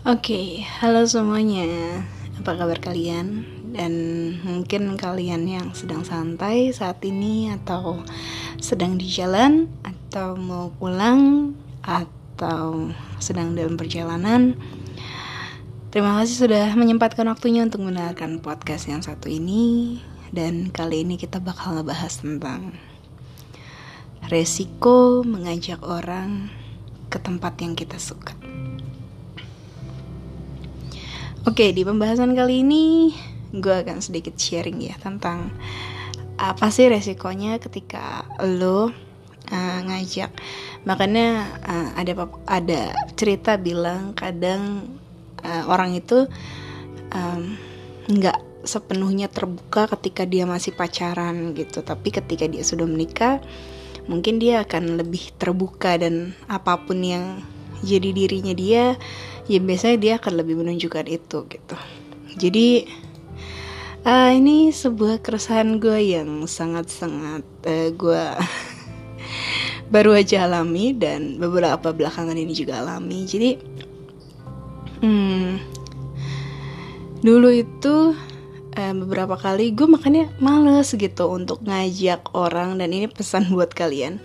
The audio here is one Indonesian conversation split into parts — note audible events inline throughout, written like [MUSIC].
Oke, halo semuanya. Apa kabar kalian? Dan mungkin kalian yang sedang santai saat ini atau sedang di jalan atau mau pulang atau sedang dalam perjalanan. Terima kasih sudah menyempatkan waktunya untuk mendengarkan podcast yang satu ini dan kali ini kita bakal ngebahas tentang resiko mengajak orang ke tempat yang kita suka. Oke, di pembahasan kali ini gue akan sedikit sharing ya tentang apa sih resikonya ketika lo uh, ngajak. Makanya uh, ada ada cerita bilang kadang uh, orang itu nggak sepenuhnya terbuka ketika dia masih pacaran gitu, tapi ketika dia sudah menikah mungkin dia akan lebih terbuka dan apa pun yang jadi dirinya dia ya biasanya dia akan lebih menunjukkan itu gitu. Jadi uh, ini sebuah keresahan gue yang sangat-sangat uh, gue [LAUGHS] baru aja alami dan beberapa belakangan ini juga alami. Jadi hmm, dulu itu uh, beberapa kali gue makanya males gitu untuk ngajak orang dan ini pesan buat kalian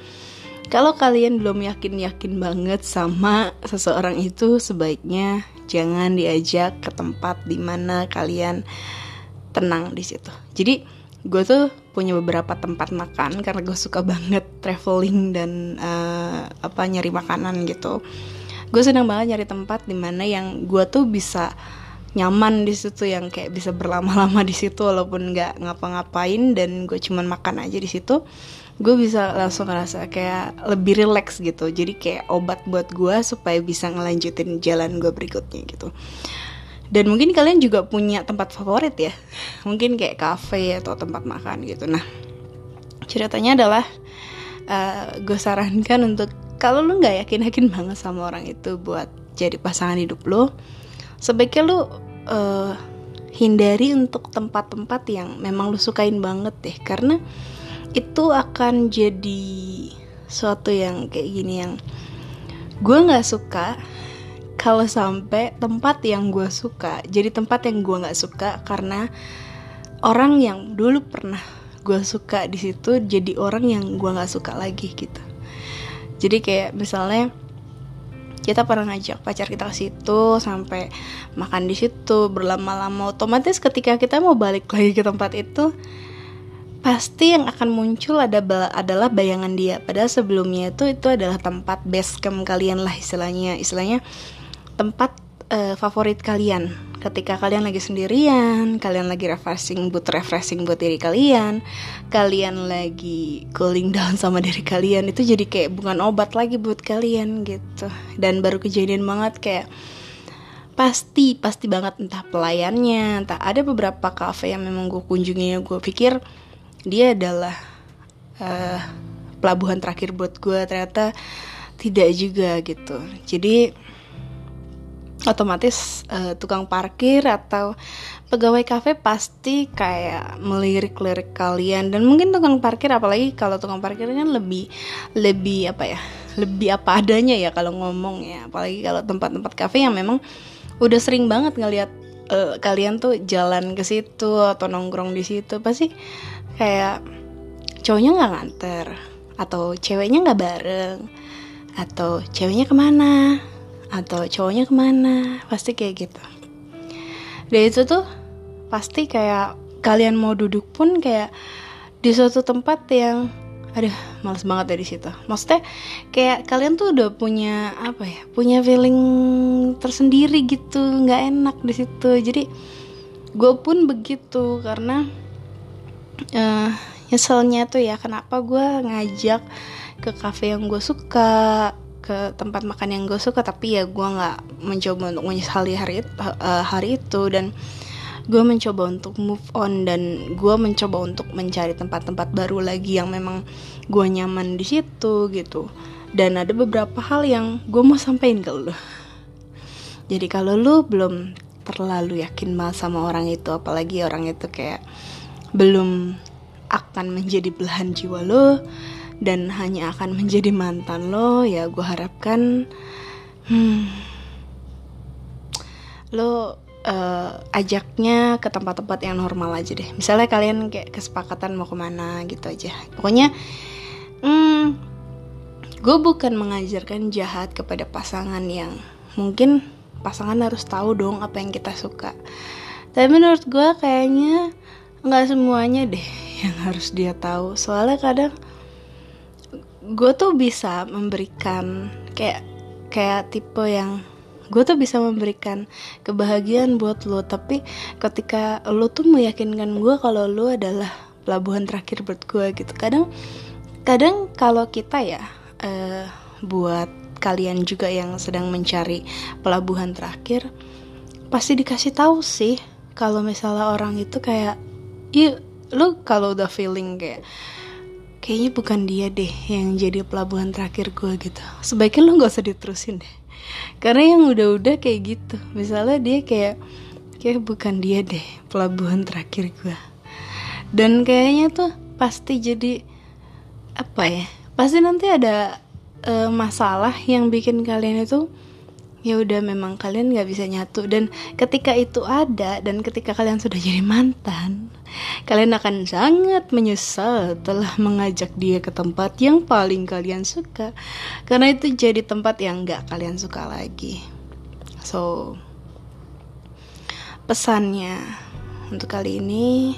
kalau kalian belum yakin-yakin banget sama seseorang itu, sebaiknya jangan diajak ke tempat di mana kalian tenang di situ. Jadi gue tuh punya beberapa tempat makan karena gue suka banget traveling dan uh, apa nyari makanan gitu. Gue senang banget nyari tempat di mana yang gue tuh bisa nyaman di situ yang kayak bisa berlama-lama di situ walaupun nggak ngapa-ngapain dan gue cuman makan aja di situ gue bisa langsung ngerasa kayak lebih relax gitu. Jadi kayak obat buat gue supaya bisa ngelanjutin jalan gue berikutnya gitu. Dan mungkin kalian juga punya tempat favorit ya. [LAUGHS] Mungkin kayak cafe atau tempat makan gitu. Nah ceritanya adalah uh, gue sarankan untuk kalau lu nggak yakin yakin banget sama orang itu buat jadi pasangan hidup lo sebaiknya lu uh, hindari untuk tempat-tempat yang memang lu sukain banget deh. Karena itu akan jadi suatu yang kayak gini yang gue nggak suka kalau sampai tempat yang gue suka. Jadi tempat yang gue nggak suka karena orang yang dulu pernah gue suka di situ jadi orang yang gue nggak suka lagi gitu. Jadi kayak misalnya kita pernah ngajak pacar kita ke situ sampai makan di situ berlama-lama otomatis ketika kita mau balik lagi ke tempat itu pasti yang akan muncul ada adalah bayangan dia. Padahal sebelumnya itu itu adalah tempat base camp kalian lah istilahnya, istilahnya tempat uh, favorit kalian. Ketika kalian lagi sendirian, kalian lagi refreshing, buat refreshing buat diri kalian, kalian lagi cooling down [LAUGHS] sama diri kalian, itu jadi kayak bukan obat lagi buat kalian gitu. Dan baru kejadian banget kayak pasti pasti banget entah pelayannya, entah ada beberapa cafe yang memang gue kunjungi, gue pikir dia adalah uh, pelabuhan terakhir buat gue ternyata tidak juga gitu jadi otomatis uh, tukang parkir atau pegawai kafe pasti kayak melirik-lirik kalian. Dan mungkin tukang parkir apalagi kalau tukang parkir kan lebih lebih apa ya lebih apa adanya ya kalau ngomong ya. Apalagi kalau tempat-tempat kafe yang memang udah sering banget ngelihat uh, kalian tuh jalan ke situ atau nongkrong di situ pasti kayak cowoknya nggak nganter atau ceweknya nggak bareng atau ceweknya ke mana atau cowoknya ke mana pasti kayak gitu. Dan itu tuh pasti kayak kalian mau duduk pun kayak di suatu tempat yang aduh males banget dari situ. Maksudnya kayak kalian tuh udah punya apa ya punya feeling tersendiri gitu nggak enak di situ. Jadi gue pun begitu karena uh, nyeselnya tuh ya kenapa gue ngajak ke cafe yang gue suka ke tempat makan yang gue suka tapi ya gue nggak mencoba untuk menyesali hari itu, uh, hari itu. Dan gue mencoba untuk move on dan gue mencoba untuk mencari tempat-tempat baru lagi yang memang gue nyaman di situ gitu. Dan ada beberapa hal yang gue mau sampaikan ke lo jadi kalau lo belum terlalu yakin banget sama orang itu apalagi orang itu kayak belum akan menjadi belahan jiwa lo dan hanya akan menjadi mantan lo ya gue harapkan hmm, lo uh, ajaknya ke tempat-tempat yang normal aja deh. Misalnya kalian kayak kesepakatan mau ke mana gitu aja. Pokoknya hmm, gue bukan mengajarkan jahat kepada pasangan yang mungkin pasangan harus tahu dong apa yang kita suka. Tapi menurut gue kayaknya nggak semuanya deh [LAUGHS] yang harus dia tahu. Soalnya kadang gue tuh bisa memberikan kayak kayak tipe yang gue tuh bisa memberikan kebahagiaan buat lo tapi ketika lo tuh meyakinkan gue kalau lo adalah pelabuhan terakhir buat gue gitu. Kadang kadang kalau kita ya uh, buat kalian juga yang sedang mencari pelabuhan terakhir pasti dikasih tahu sih kalau misalnya orang itu kayak iya lo kalau udah feeling kayak kayaknya bukan dia deh yang jadi pelabuhan terakhir gue gitu. Sebaiknya lo gak usah diterusin deh. Karena yang udah-udah kayak gitu. Misalnya dia kayak kayak bukan dia deh pelabuhan terakhir gue dan kayaknya tuh pasti jadi apa ya pasti nanti ada uh, masalah yang bikin kalian itu ya udah memang kalian nggak bisa nyatu. Dan ketika itu ada dan ketika kalian sudah jadi mantan kalian akan sangat menyesal telah mengajak dia ke tempat yang paling kalian suka. Karena itu jadi tempat yang nggak kalian suka lagi. So pesannya untuk kali ini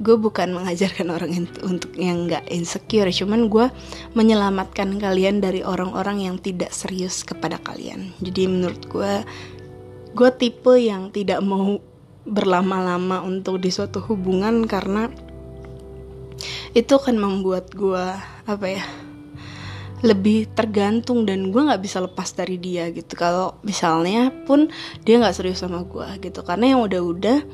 gue bukan mengajarkan orang untuk yang nggak insecure cuman gue menyelamatkan kalian dari orang-orang yang tidak serius kepada kalian. Jadi menurut gue gue tipe yang tidak mau berlama-lama untuk di suatu hubungan karena itu akan membuat gue apa ya lebih tergantung dan gue nggak bisa lepas dari dia gitu. Kalau misalnya pun dia nggak serius sama gue gitu. Karena yang udah-udah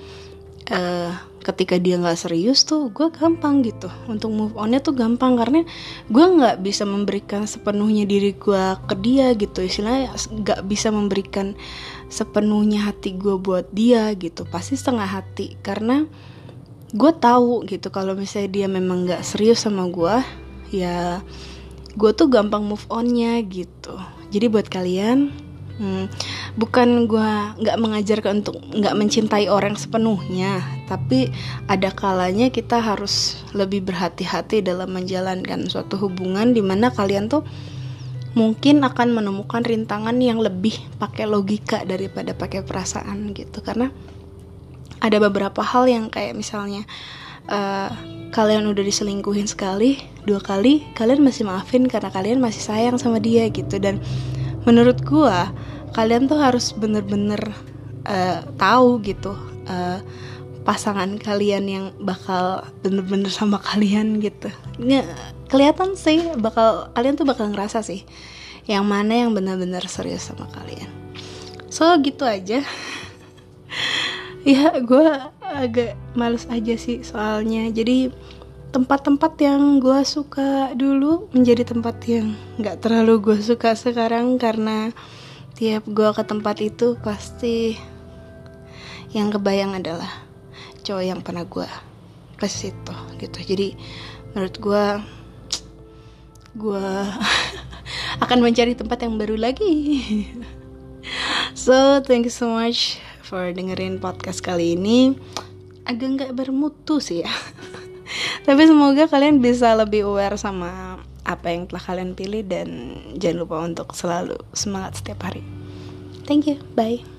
uh, ketika dia nggak serius tuh gue gampang gitu. Untuk move onnya tuh gampang karena gue nggak bisa memberikan sepenuhnya diri gue ke dia gitu. Istilahnya nggak bisa memberikan sepenuhnya hati gue buat dia gitu. Pasti setengah hati karena gue tahu gitu kalau misalnya dia memang nggak serius sama gue ya gue tuh gampang move onnya gitu. Jadi buat kalian Hmm, bukan gue nggak mengajarkan untuk nggak mencintai orang sepenuhnya, tapi ada kalanya kita harus lebih berhati-hati dalam menjalankan suatu hubungan di mana kalian tuh mungkin akan menemukan rintangan yang lebih pakai logika daripada pakai perasaan gitu. Karena ada beberapa hal yang kayak misalnya uh, kalian udah diselingkuhin sekali dua kali kalian masih maafin karena kalian masih sayang sama dia gitu. Dan menurut gue kalian tuh harus bener-bener uh, tahu gitu uh, pasangan kalian yang bakal bener-bener sama [LAUGHS] kalian gitu. Nggak kelihatan sih bakal kalian tuh bakal ngerasa sih yang mana yang benar-benar serius sama kalian. So gitu aja. [LAUGHS] Ya gue agak males aja sih soalnya. Jadi tempat-tempat yang gue suka dulu menjadi tempat yang nggak terlalu gue suka sekarang karena tiap gue ke tempat itu pasti yang kebayang adalah cowok yang pernah gue ke situ gitu. Jadi menurut gue gue [LAUGHS] akan mencari tempat yang baru lagi. [LAUGHS] So thank you so much for dengerin podcast kali ini. Agak nggak bermutu sih ya [LAUGHS] tapi semoga kalian bisa lebih aware sama apa yang telah kalian pilih dan jangan lupa untuk selalu semangat setiap hari. Thank you. Bye